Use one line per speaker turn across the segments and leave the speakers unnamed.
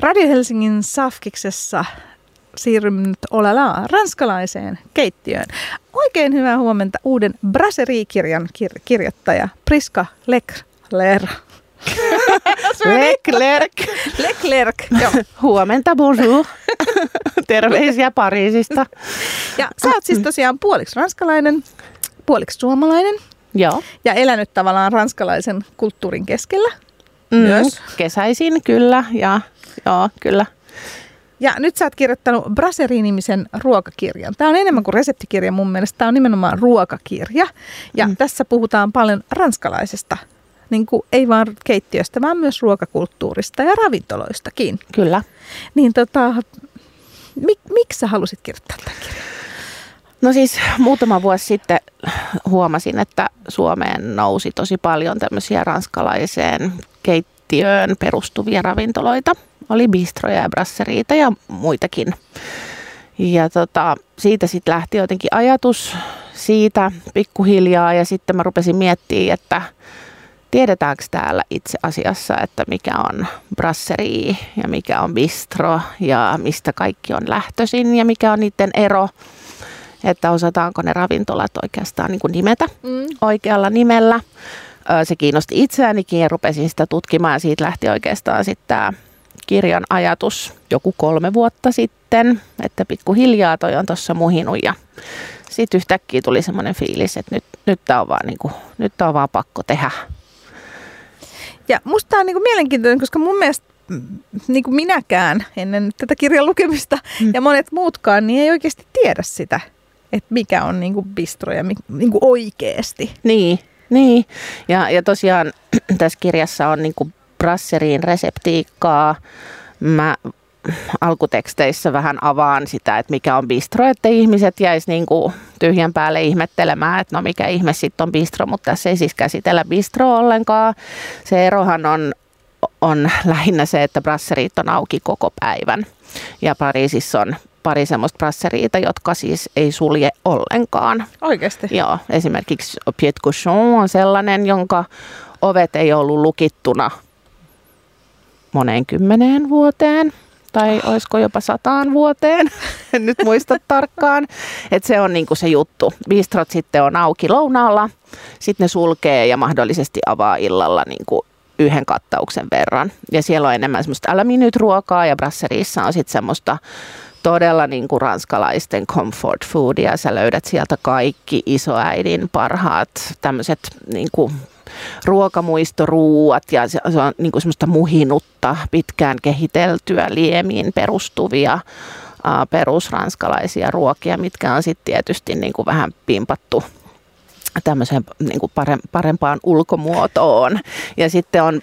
Radio Helsingin Safkiksessa siirrymme nyt olelaa ranskalaiseen keittiöön. Oikein hyvää huomenta uuden Brasserie-kirjan kir- kirjoittaja Priska Leclerc.
Leclerc.
Leclerc, joo.
Huomenta, bonjour. Terveisiä Pariisista.
Ja sä oot siis tosiaan puoliksi ranskalainen, puoliksi suomalainen
Joo.
ja elänyt tavallaan ranskalaisen kulttuurin keskellä
Mm,
myös.
Kesäisin kyllä ja joo, kyllä.
Ja nyt sä oot kirjoittanut Brasserie-nimisen ruokakirjan. Tämä on enemmän kuin reseptikirja mun mielestä. Tämä on nimenomaan ruokakirja. Ja mm. tässä puhutaan paljon ranskalaisesta, niin kuin ei vaan keittiöstä, vaan myös ruokakulttuurista ja ravintoloistakin.
Kyllä.
Niin tota, mik, miksi sä halusit kirjoittaa tämän kirjan?
No siis muutama vuosi sitten huomasin, että Suomeen nousi tosi paljon tämmöisiä ranskalaiseen keittiöön perustuvia ravintoloita. Oli bistroja ja brasseriita ja muitakin. Ja tota, siitä sitten lähti jotenkin ajatus siitä pikkuhiljaa ja sitten mä rupesin miettimään, että tiedetäänkö täällä itse asiassa, että mikä on brasserie ja mikä on bistro ja mistä kaikki on lähtöisin ja mikä on niiden ero että osataanko ne ravintolat oikeastaan niin kuin nimetä mm. oikealla nimellä. Se kiinnosti itseäänikin ja rupesin sitä tutkimaan ja siitä lähti oikeastaan sitten tämä kirjan ajatus joku kolme vuotta sitten, että pikkuhiljaa toi on tuossa muhinut ja sitten yhtäkkiä tuli semmoinen fiilis, että nyt, nyt tämä on, vaan, niin kuin, nyt on vaan pakko tehdä.
Ja musta tämä on niin kuin mielenkiintoinen, koska mun mielestä niin kuin minäkään ennen tätä kirjan lukemista mm. ja monet muutkaan, niin ei oikeasti tiedä sitä, että mikä on niin kuin bistro ja niin kuin oikeasti.
Niin, niin. Ja, ja tosiaan tässä kirjassa on niin kuin brasseriin reseptiikkaa. Mä alkuteksteissä vähän avaan sitä, että mikä on bistro, että ihmiset jäisi niin kuin tyhjän päälle ihmettelemään, että no mikä ihme sitten on bistro, mutta tässä ei siis käsitellä bistro ollenkaan. Se erohan on, on lähinnä se, että brasserit on auki koko päivän. Ja Pariisissa on pari semmoista brasseriita, jotka siis ei sulje ollenkaan.
Oikeasti?
Joo, esimerkiksi Piet Cochon on sellainen, jonka ovet ei ollut lukittuna moneen kymmeneen vuoteen tai olisiko jopa sataan vuoteen, en nyt muista tarkkaan. Että se on niinku se juttu. Bistrot sitten on auki lounaalla, sitten ne sulkee ja mahdollisesti avaa illalla niinku yhden kattauksen verran. Ja siellä on enemmän semmoista äläminyt ruokaa ja brasseriissa on sitten semmoista todella niin kuin ranskalaisten comfort foodia. Sä löydät sieltä kaikki isoäidin parhaat tämmöiset niin ruokamuistoruuat ja se on niin kuin semmoista muhinutta, pitkään kehiteltyä liemiin perustuvia perusranskalaisia ruokia, mitkä on sitten tietysti niin kuin vähän pimpattu tämmöiseen niin kuin parempaan ulkomuotoon. Ja sitten on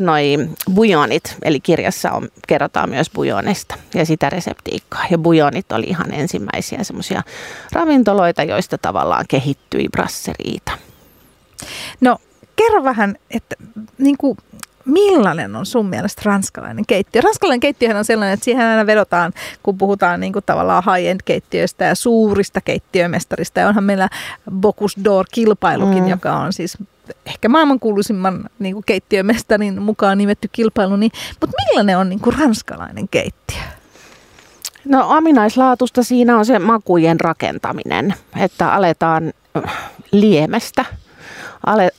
noi bujonit, eli kirjassa on, kerrotaan myös bujonista ja sitä reseptiikkaa. Ja bujonit oli ihan ensimmäisiä semmoisia ravintoloita, joista tavallaan kehittyi brasseriita.
No kerro vähän, että niin kuin, millainen on sun mielestä ranskalainen keittiö? Ranskalainen keittiöhän on sellainen, että siihen aina vedotaan, kun puhutaan niin kuin tavallaan high-end keittiöistä ja suurista keittiömestarista. Ja onhan meillä Bocuse d'Or-kilpailukin, mm. joka on siis ehkä maailmankuuluisimman niin kuin keittiömestarin mukaan nimetty kilpailu. Niin, mutta millainen on niin kuin ranskalainen keittiö?
No ominaislaatusta siinä on se makujen rakentaminen, että aletaan liemestä –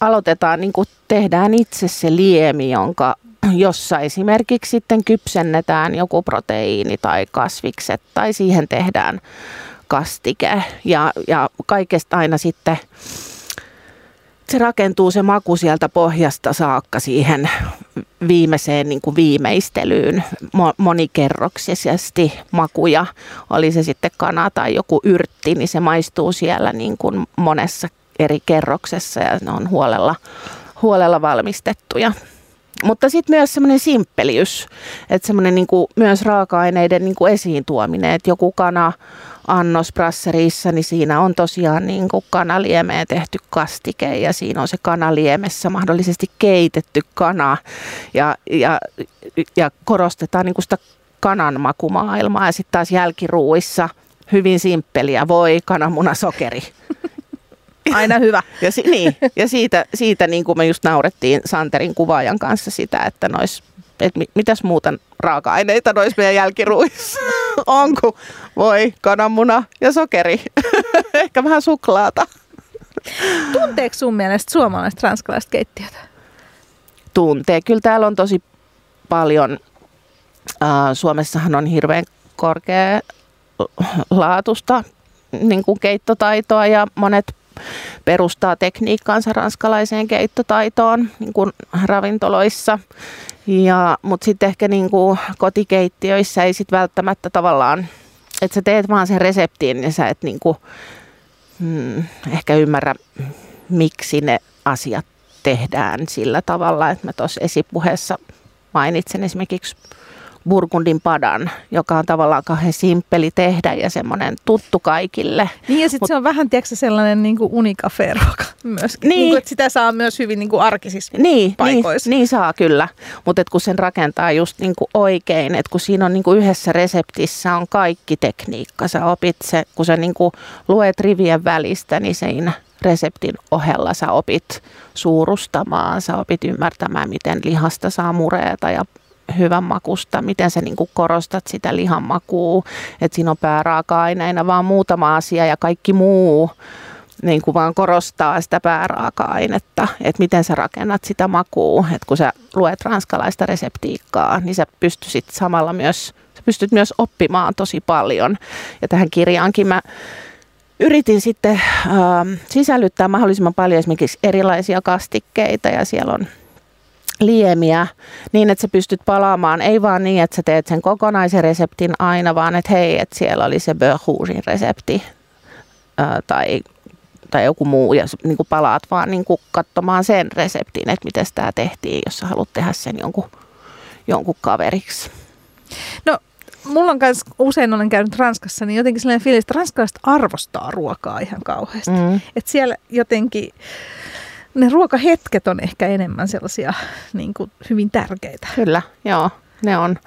aloitetaan, niin kuin tehdään itse se liemi, jonka jossa esimerkiksi sitten kypsennetään joku proteiini tai kasvikset tai siihen tehdään kastike ja, ja kaikesta aina sitten se rakentuu se maku sieltä pohjasta saakka siihen viimeiseen niin kuin viimeistelyyn monikerroksisesti makuja. Oli se sitten kana tai joku yrtti, niin se maistuu siellä niin kuin monessa eri kerroksessa ja ne on huolella, huolella valmistettuja. Mutta sitten myös semmoinen simppeliys, että semmoinen niinku, myös raaka-aineiden niinku esiin tuominen, että joku kana annos brasserissa, niin siinä on tosiaan niin kuin kanaliemeen tehty kastike ja siinä on se kanaliemessä mahdollisesti keitetty kana ja, ja, ja korostetaan niin kuin sitä kanan makumaailmaa ja sitten taas jälkiruuissa hyvin simppeliä voi, kananmuna, sokeri.
Aina hyvä.
Ja, si- niin, ja siitä, siitä niin kuin me just naurettiin Santerin kuvaajan kanssa sitä, että nois että mitäs muuta raaka-aineita noissa meidän jälkiruissa onko? Voi, kananmuna ja sokeri. Ehkä vähän suklaata.
Tunteeko sun mielestä suomalaiset ranskalaiset keittiötä?
Tuntee. Kyllä täällä on tosi paljon. Suomessahan on hirveän korkea laatusta niin kuin keittotaitoa ja monet perustaa tekniikkaansa ranskalaiseen keittotaitoon niin kuin ravintoloissa. Ja, mutta sitten ehkä niin kuin kotikeittiöissä ei sit välttämättä tavallaan, että sä teet vaan sen reseptiin ja sä et niin kuin, hmm, ehkä ymmärrä, miksi ne asiat tehdään sillä tavalla, että mä tuossa esipuheessa mainitsen esimerkiksi burgundin padan, joka on tavallaan kauhean simppeli tehdä ja semmoinen tuttu kaikille.
Niin ja sitten se on vähän tiedätkö, sellainen niin kuin unikaferuoka myöskin. Niin. niin kuin, että sitä saa myös hyvin niin kuin arkisissa niin, niin paikoissa.
Niin, niin saa kyllä, mutta kun sen rakentaa just niin kuin oikein, että kun siinä on niin kuin yhdessä reseptissä on kaikki tekniikka, sä opit se, kun sä niin kuin luet rivien välistä, niin siinä reseptin ohella sä opit suurustamaan, sä opit ymmärtämään, miten lihasta saa mureeta ja hyvän makusta, miten sä niin kuin korostat sitä lihan makua, että siinä on pääraaka-aineina vaan muutama asia ja kaikki muu niin kuin vaan korostaa sitä pääraaka-ainetta, että miten sä rakennat sitä makua, että kun sä luet ranskalaista reseptiikkaa, niin sä pystyt samalla myös, sä pystyt myös oppimaan tosi paljon. Ja tähän kirjaankin mä yritin sitten äh, sisällyttää mahdollisimman paljon esimerkiksi erilaisia kastikkeita ja siellä on liemiä niin, että sä pystyt palaamaan, ei vaan niin, että sä teet sen kokonaisen reseptin aina, vaan että hei, että siellä oli se beurre resepti ää, tai, tai joku muu ja niin kuin palaat vaan niin kuin katsomaan sen reseptin, että miten tämä tehtiin, jos sä haluat tehdä sen jonkun, jonkun kaveriksi.
No mulla on myös usein olen käynyt Ranskassa, niin jotenkin sellainen fiilis, että ranskalaiset arvostaa ruokaa ihan kauheasti. Mm. Että siellä jotenkin ne ruokahetket on ehkä enemmän sellaisia niin kuin hyvin tärkeitä.
Kyllä, joo. Ne on,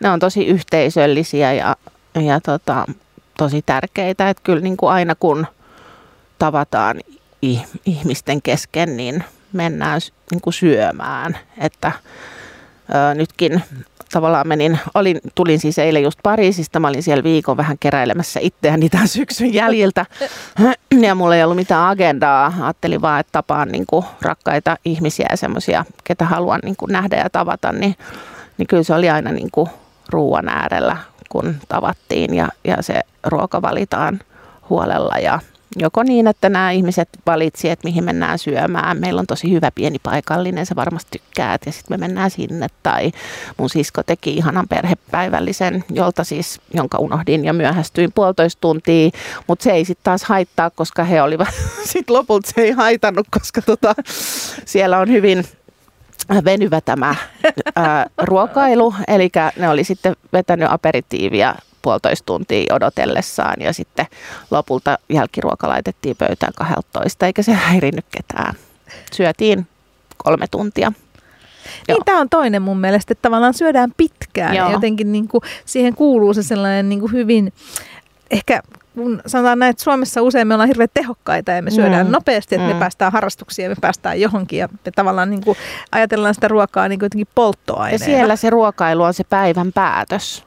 ne on tosi yhteisöllisiä ja, ja tota, tosi tärkeitä. Että kyllä niin kuin aina kun tavataan ihmisten kesken, niin mennään niin kuin syömään. Että nytkin tavallaan menin, olin, tulin siis eilen just Pariisista, mä olin siellä viikon vähän keräilemässä itseäni tämän syksyn jäljiltä. Ja mulla ei ollut mitään agendaa, ajattelin vaan, että tapaan niin kuin rakkaita ihmisiä ja semmoisia, ketä haluan niin kuin nähdä ja tavata, niin, niin kyllä se oli aina niin kuin ruoan äärellä, kun tavattiin ja, ja se ruoka valitaan huolella ja Joko niin, että nämä ihmiset valitsi, että mihin mennään syömään. Meillä on tosi hyvä pieni paikallinen, se varmasti tykkäät ja sitten me mennään sinne. Tai mun sisko teki ihanan perhepäivällisen, jolta siis, jonka unohdin ja myöhästyin puolitoista tuntia. Mutta se ei sitten taas haittaa, koska he olivat, sitten lopulta se ei haitannut, koska tota, siellä on hyvin venyvä tämä ää, ruokailu. Eli ne oli sitten vetänyt aperitiivia puolitoista tuntia odotellessaan ja sitten lopulta jälkiruoka laitettiin pöytään 12, eikä se häirinnyt ketään. Syötiin kolme tuntia.
Niin, tämä on toinen mun mielestä, että tavallaan syödään pitkään Joo. ja jotenkin niin kuin, siihen kuuluu se sellainen niin kuin hyvin, ehkä kun sanotaan näin, että Suomessa usein me ollaan hirveän tehokkaita ja me syödään mm. nopeasti, että mm. me päästään harrastuksiin ja me päästään johonkin ja me tavallaan niin kuin ajatellaan sitä ruokaa niin kuin jotenkin polttoaineena.
Ja siellä se ruokailu on se päivän päätös.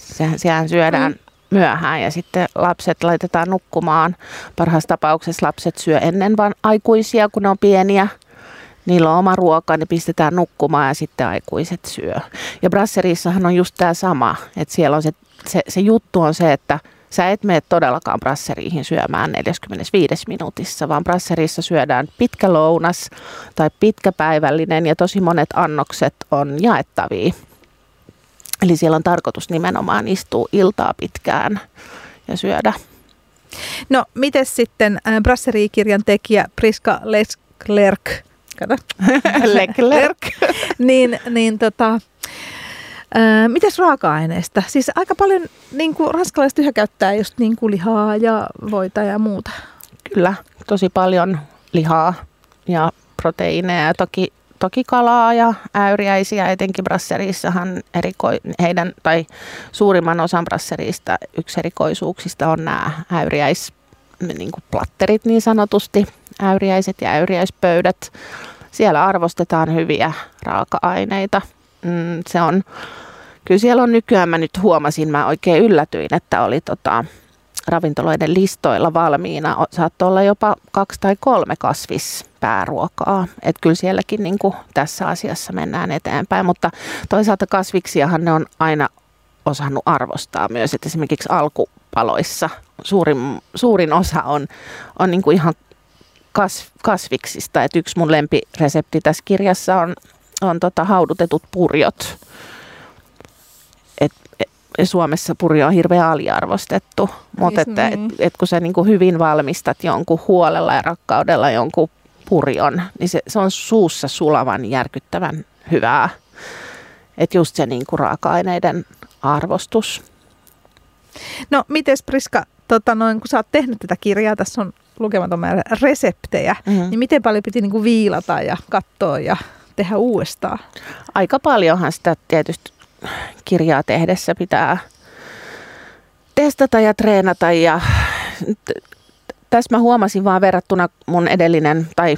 Sehän, sehän syödään mm. myöhään ja sitten lapset laitetaan nukkumaan. Parhaassa tapauksessa lapset syö ennen vaan aikuisia, kun ne on pieniä. Niillä on oma ruoka, ne pistetään nukkumaan ja sitten aikuiset syö. Ja brasserissahan on just tämä sama, että siellä on se, se, se juttu on se, että sä et mene todellakaan brasseriihin syömään 45 minuutissa, vaan brasserissa syödään pitkä lounas tai pitkä päivällinen ja tosi monet annokset on jaettavia. Eli siellä on tarkoitus nimenomaan istua iltaa pitkään ja syödä.
No, miten sitten äh, Brasserie-kirjan tekijä Priska Leclerc,
Leclerc.
niin, niin tota, äh, mites raaka-aineista? Siis aika paljon niin kuin ranskalaiset yhä käyttää just niin kuin lihaa ja voita ja muuta.
Kyllä, tosi paljon lihaa ja proteiineja. Toki toki kalaa ja äyriäisiä, etenkin brasserissahan eriko, heidän, tai suurimman osan brasserista yksi erikoisuuksista on nämä äyriäis, niin kuin platterit niin sanotusti, äyriäiset ja äyriäispöydät. Siellä arvostetaan hyviä raaka-aineita mm, se on, kyllä siellä on nykyään, mä nyt huomasin, mä oikein yllätyin, että oli tota, ravintoloiden listoilla valmiina. Saattoi olla jopa kaksi tai kolme kasvispääruokaa. Että kyllä sielläkin niin kuin tässä asiassa mennään eteenpäin, mutta toisaalta kasviksiahan ne on aina osannut arvostaa myös, että esimerkiksi alkupaloissa suurin, suurin osa on, on niin kuin ihan kas, kasviksista. Et yksi mun lempiresepti tässä kirjassa on, on tota haudutetut purjot. Suomessa purjo on hirveän aliarvostettu, mutta että, niin. et, et kun sä niin kuin hyvin valmistat jonkun huolella ja rakkaudella jonkun purjon, niin se, se on suussa sulavan järkyttävän hyvää. Että just se niin kuin raaka-aineiden arvostus.
No, miten Priska, tota noin, kun sä oot tehnyt tätä kirjaa, tässä on lukematon määrä reseptejä, mm-hmm. niin miten paljon piti niin kuin viilata ja katsoa ja tehdä uudestaan?
Aika paljonhan sitä tietysti kirjaa tehdessä pitää testata ja treenata ja tässä mä huomasin vaan verrattuna mun edellinen, tai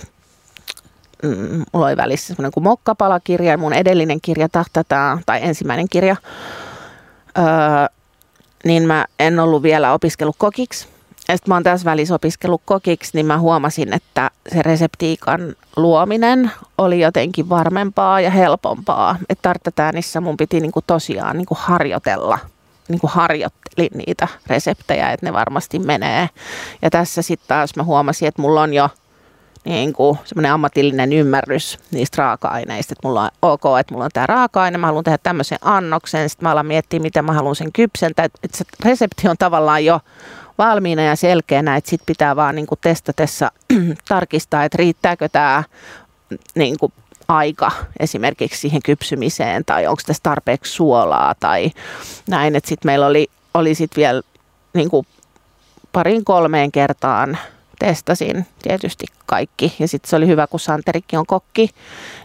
mm, mulla oli välissä semmoinen kuin mokkapalakirja ja mun edellinen kirja tahtataan, tai ensimmäinen kirja, öö, niin mä en ollut vielä opiskellut kokiksi. Ja sitten mä oon tässä välissä opiskellut kokiksi, niin mä huomasin, että se reseptiikan luominen oli jotenkin varmempaa ja helpompaa. Että tarttatäänissä mun piti niinku tosiaan niinku harjoitella niin kuin harjoittelin niitä reseptejä, että ne varmasti menee. Ja tässä sitten taas mä huomasin, että mulla on jo niin kuin semmoinen ammatillinen ymmärrys niistä raaka-aineista, että mulla on ok, että mulla on tämä raaka-aine, mä haluan tehdä tämmöisen annoksen, sitten mä alan miettiä, miten mä haluan sen kypsentää, että se resepti on tavallaan jo valmiina ja selkeänä, että sitten pitää vaan niin kuin testatessa tarkistaa, että riittääkö tämä niin kuin aika esimerkiksi siihen kypsymiseen tai onko tässä tarpeeksi suolaa tai näin, että sitten meillä oli, oli sitten vielä niin kuin parin kolmeen kertaan testasin tietysti kaikki. Ja sitten se oli hyvä, kun Santerikin on kokki,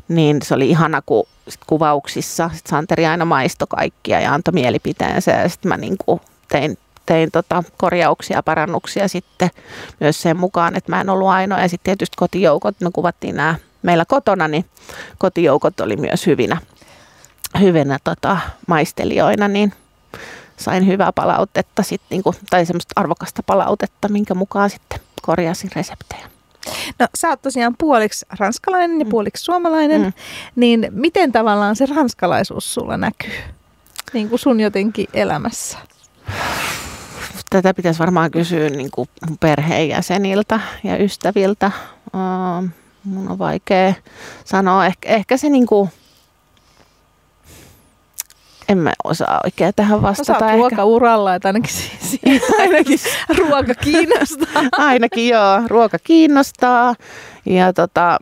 niin se oli ihana, kun sit kuvauksissa sit Santeri aina maistoi kaikkia ja antoi mielipiteensä. Ja sitten mä niinku tein, tein tota korjauksia ja parannuksia sitten myös sen mukaan, että mä en ollut ainoa. Ja sitten tietysti kotijoukot, me kuvattiin nämä meillä kotona, niin kotijoukot oli myös hyvinä, hyvinä tota, maistelijoina, niin sain hyvää palautetta sit, niin kuin, tai semmoista arvokasta palautetta, minkä mukaan sitten korjasin reseptejä.
No sä oot tosiaan puoliksi ranskalainen ja mm. puoliksi suomalainen, mm. niin miten tavallaan se ranskalaisuus sulla näkyy niin kuin sun jotenkin elämässä?
Tätä pitäisi varmaan kysyä niin kuin perheenjäseniltä ja ystäviltä. Uh, mun on vaikea sanoa. Eh, ehkä se niin kuin, en mä osaa oikein tähän vastata.
Oot ruokauralla, että ainakin siitä ainakin ruoka kiinnostaa.
ainakin joo, ruoka kiinnostaa. Ja tota,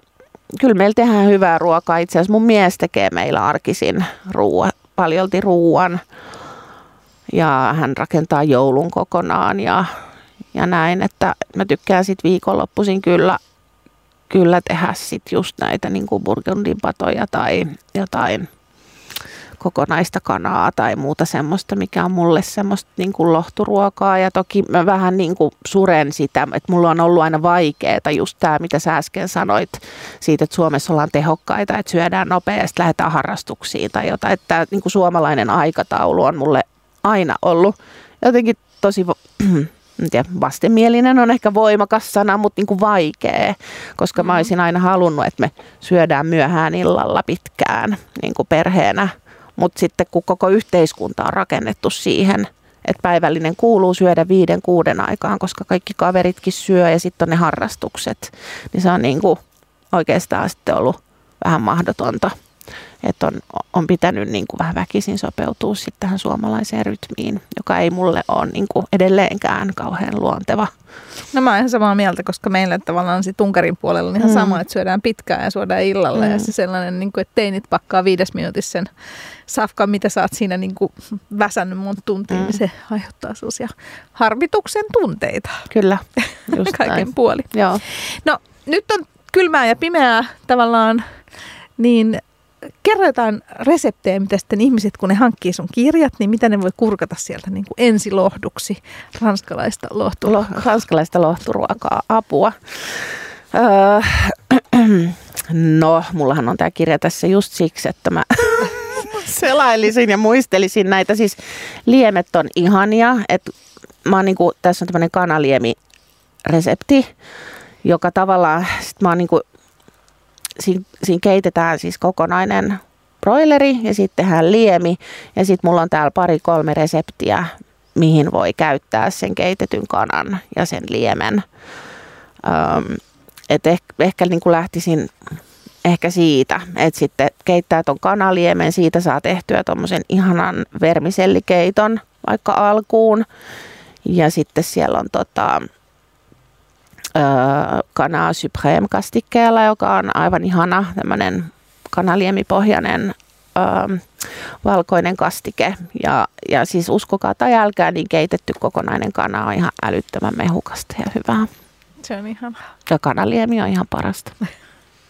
kyllä meillä tehdään hyvää ruokaa. Itse asiassa mun mies tekee meillä arkisin ruoa, paljolti ruoan. Ja hän rakentaa joulun kokonaan ja, ja näin, että mä tykkään sitten viikonloppuisin kyllä, kyllä tehdä sitten just näitä niin kuin burgundin patoja tai jotain – kokonaista kanaa tai muuta semmoista, mikä on mulle semmoista niin kuin lohturuokaa. Ja toki mä vähän niin kuin suren sitä, että mulla on ollut aina vaikeaa just tämä, mitä sä äsken sanoit siitä, että Suomessa ollaan tehokkaita, että syödään nopeasti, lähdetään harrastuksiin tai jotain. Että niin kuin suomalainen aikataulu on mulle aina ollut jotenkin tosi en tiedä, vastenmielinen on ehkä voimakas sana, mutta niin kuin vaikea, koska mä mm. olisin aina halunnut, että me syödään myöhään illalla pitkään niin kuin perheenä mutta sitten kun koko yhteiskunta on rakennettu siihen, että päivällinen kuuluu syödä viiden kuuden aikaan, koska kaikki kaveritkin syö ja sitten on ne harrastukset, niin se on niin kuin oikeastaan sitten ollut vähän mahdotonta että on, on pitänyt niin kuin vähän väkisin sopeutua sitten tähän suomalaiseen rytmiin, joka ei mulle ole niin kuin edelleenkään kauhean luonteva.
No mä oon ihan samaa mieltä, koska meillä tavallaan sit Unkarin puolella on ihan mm. sama, että syödään pitkään ja syödään illalla. Mm. Ja se sellainen, niin kuin, että teinit pakkaa viides minuutissa sen safkan, mitä sä oot siinä niin kuin väsännyt monta tuntia, mm. niin se aiheuttaa sellaisia harmituksen tunteita.
Kyllä,
just Kaiken näin. puoli.
Joo.
No nyt on kylmää ja pimeää tavallaan, niin kerrotaan reseptejä, mitä sitten ihmiset, kun ne hankkii sun kirjat, niin mitä ne voi kurkata sieltä niin kuin ensilohduksi ranskalaista lohturuokaa.
ranskalaista lohturuokaa, apua. Öö, no, mullahan on tämä kirja tässä just siksi, että mä selailisin ja muistelisin näitä. Siis liemet on ihania. Et mä oon niinku, tässä on tämmöinen kanaliemi resepti, joka tavallaan, sit mä oon niinku, siinä, siinä keitetään siis kokonainen broileri ja sitten tehdään liemi ja sitten mulla on täällä pari kolme reseptiä, mihin voi käyttää sen keitetyn kanan ja sen liemen. Öm, et ehkä, ehkä niin kuin lähtisin ehkä siitä, että sitten keittää ton kanaliemen, siitä saa tehtyä tuommoisen ihanan vermisellikeiton vaikka alkuun. Ja sitten siellä on tota, kanaa Supreme kastikkeella, joka on aivan ihana tämmöinen kanaliemipohjainen ö, valkoinen kastike. Ja, ja siis uskokaa tai älkää, niin keitetty kokonainen kana on ihan älyttömän mehukasta ja hyvää.
Se on ihan.
Ja kanaliemi on ihan parasta.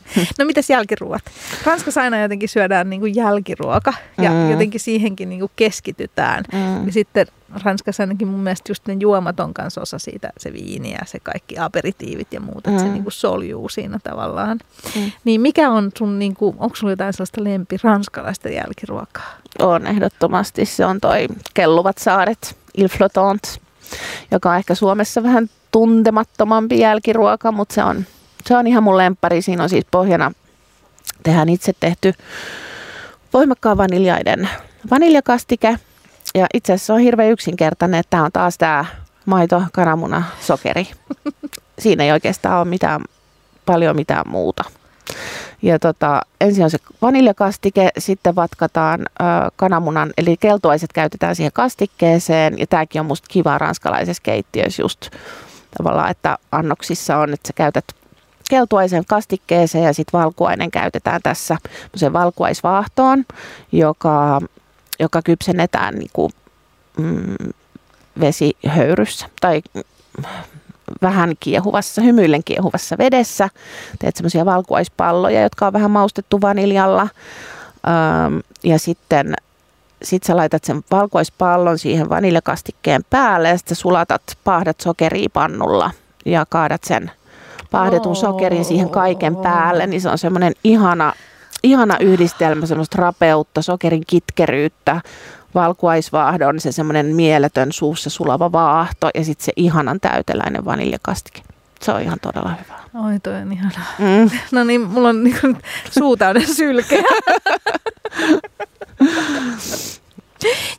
No mitäs jälkiruoat? Ranskassa aina jotenkin syödään niin kuin jälkiruoka ja mm. jotenkin siihenkin niin kuin keskitytään. Mm. Ja sitten Ranskassa ainakin mun mielestä just ne juomat on kanssa osa siitä, se viini ja se kaikki aperitiivit ja muut, mm. että se niin kuin soljuu siinä tavallaan. Mm. Niin mikä on sun, niin kuin, onko sulla jotain sellaista lempi ranskalaista jälkiruokaa?
On ehdottomasti, se on toi kelluvat saaret, Il Flottant, joka on ehkä Suomessa vähän tuntemattomampi jälkiruoka, mutta se on se on ihan mun lemppari. Siinä on siis pohjana, tehdään itse tehty voimakkaan vaniljaiden vaniljakastike. Ja itse asiassa on hirveän yksinkertainen, että tämä on taas tämä maito, kananmuna, sokeri. Siinä ei oikeastaan ole mitään, paljon mitään muuta. Ja tota, ensin on se vaniljakastike, sitten vatkataan ö, kananmunan, eli keltuaiset käytetään siihen kastikkeeseen. Ja tämäkin on musta kiva ranskalaisessa keittiössä just tavallaan, että annoksissa on, että sä käytät keltuaisen kastikkeeseen ja sitten valkuainen käytetään tässä valkuaisvaahtoon, joka, joka kypsennetään niin kuin, mm, vesihöyryssä tai vähän kiehuvassa, hymyillen kiehuvassa vedessä. Teet semmoisia valkuaispalloja, jotka on vähän maustettu vaniljalla. Ähm, ja sitten sit sä laitat sen valkuaispallon siihen vaniljakastikkeen päälle ja sitten sulatat pahdat sokeria pannulla ja kaadat sen – paahdetun sokerin siihen kaiken päälle, niin se on semmoinen ihana, ihana yhdistelmä, semmoista rapeutta, sokerin kitkeryyttä, valkuaisvaahdon, se semmoinen mieletön suussa sulava vaahto ja sitten se ihanan täyteläinen vaniljakastike. Se on ihan todella hyvä.
Oi, toi on ihanaa. Mm. No niin, mulla on niin suu sylkeä.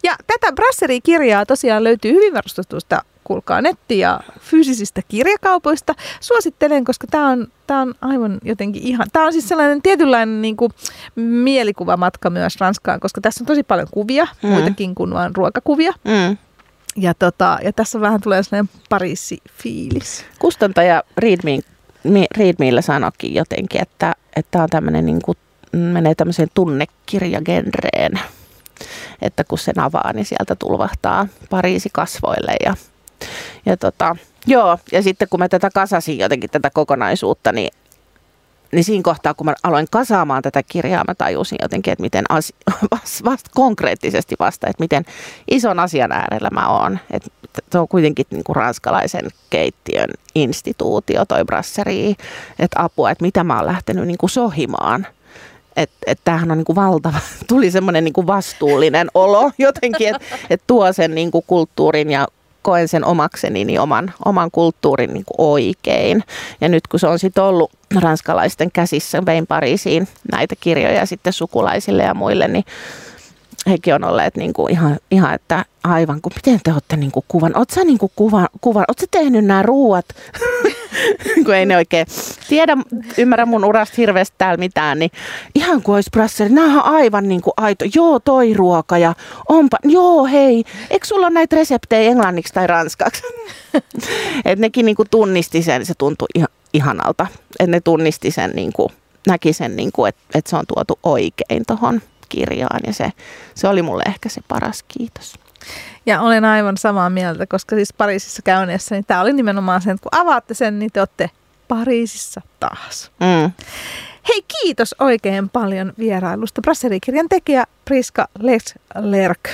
ja tätä Brasserie-kirjaa tosiaan löytyy hyvin varustetusta kuulkaa netti- ja fyysisistä kirjakaupoista. Suosittelen, koska tämä on, tää on aivan jotenkin ihan, tämä on siis sellainen tietynlainen niin kuin, mielikuvamatka myös Ranskaan, koska tässä on tosi paljon kuvia, mm. muitakin kuin vain ruokakuvia. Mm. Ja, tota, ja tässä vähän tulee sellainen Pariisi-fiilis.
Kustantaja Readme, Readmeillä sanokin jotenkin, että, että on tämmöinen niin kuin, menee tämmöiseen tunnekirjagenreen että kun sen avaa, niin sieltä tulvahtaa Pariisi kasvoille ja ja tota, joo, ja sitten kun mä tätä kasasin jotenkin tätä kokonaisuutta, niin niin siinä kohtaa, kun mä aloin kasaamaan tätä kirjaa, mä tajusin jotenkin, että miten asi- vasta, vasta konkreettisesti vasta, että miten ison asian äärellä mä oon. Että se on kuitenkin niin kuin ranskalaisen keittiön instituutio, toi brasseri, että apua, että mitä mä oon lähtenyt niin kuin sohimaan. Että et tämähän on niin kuin valtava, tuli semmoinen niin kuin vastuullinen olo jotenkin, että et tuo sen niin kuin kulttuurin ja koen sen omakseni niin oman, oman kulttuurin niin kuin oikein. Ja nyt kun se on sitten ollut ranskalaisten käsissä, vein Pariisiin näitä kirjoja sitten sukulaisille ja muille, niin hekin on olleet niin kuin ihan, ihan, että aivan, kun miten te olette niin kuin kuvan, oot sä niin kuin kuvan, kuvan, oot sä tehnyt nämä ruuat, kun ei ne oikein tiedä, ymmärrä mun urasta hirveästi täällä mitään, niin ihan kuin olisi brasseri, nämä on aivan niin kuin aito, joo toi ruoka ja onpa, joo hei, eikö sulla ole näitä reseptejä englanniksi tai ranskaksi? että nekin niin kuin tunnisti sen, se tuntui ihan, ihanalta, että ne tunnisti sen, niin kuin, näki sen, niin kuin, että, että se on tuotu oikein tuohon kirjaan ja se, se oli mulle ehkä se paras kiitos.
Ja olen aivan samaa mieltä, koska siis Pariisissa käynnissä, niin tämä oli nimenomaan sen, että kun avaatte sen, niin te olette Pariisissa taas. Mm. Hei, kiitos oikein paljon vierailusta. Brasserikirjan tekijä Priska Lerk.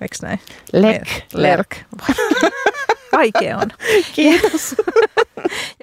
Eikö näin?
Lek.
Lerk. Vaikea on.
Kiitos.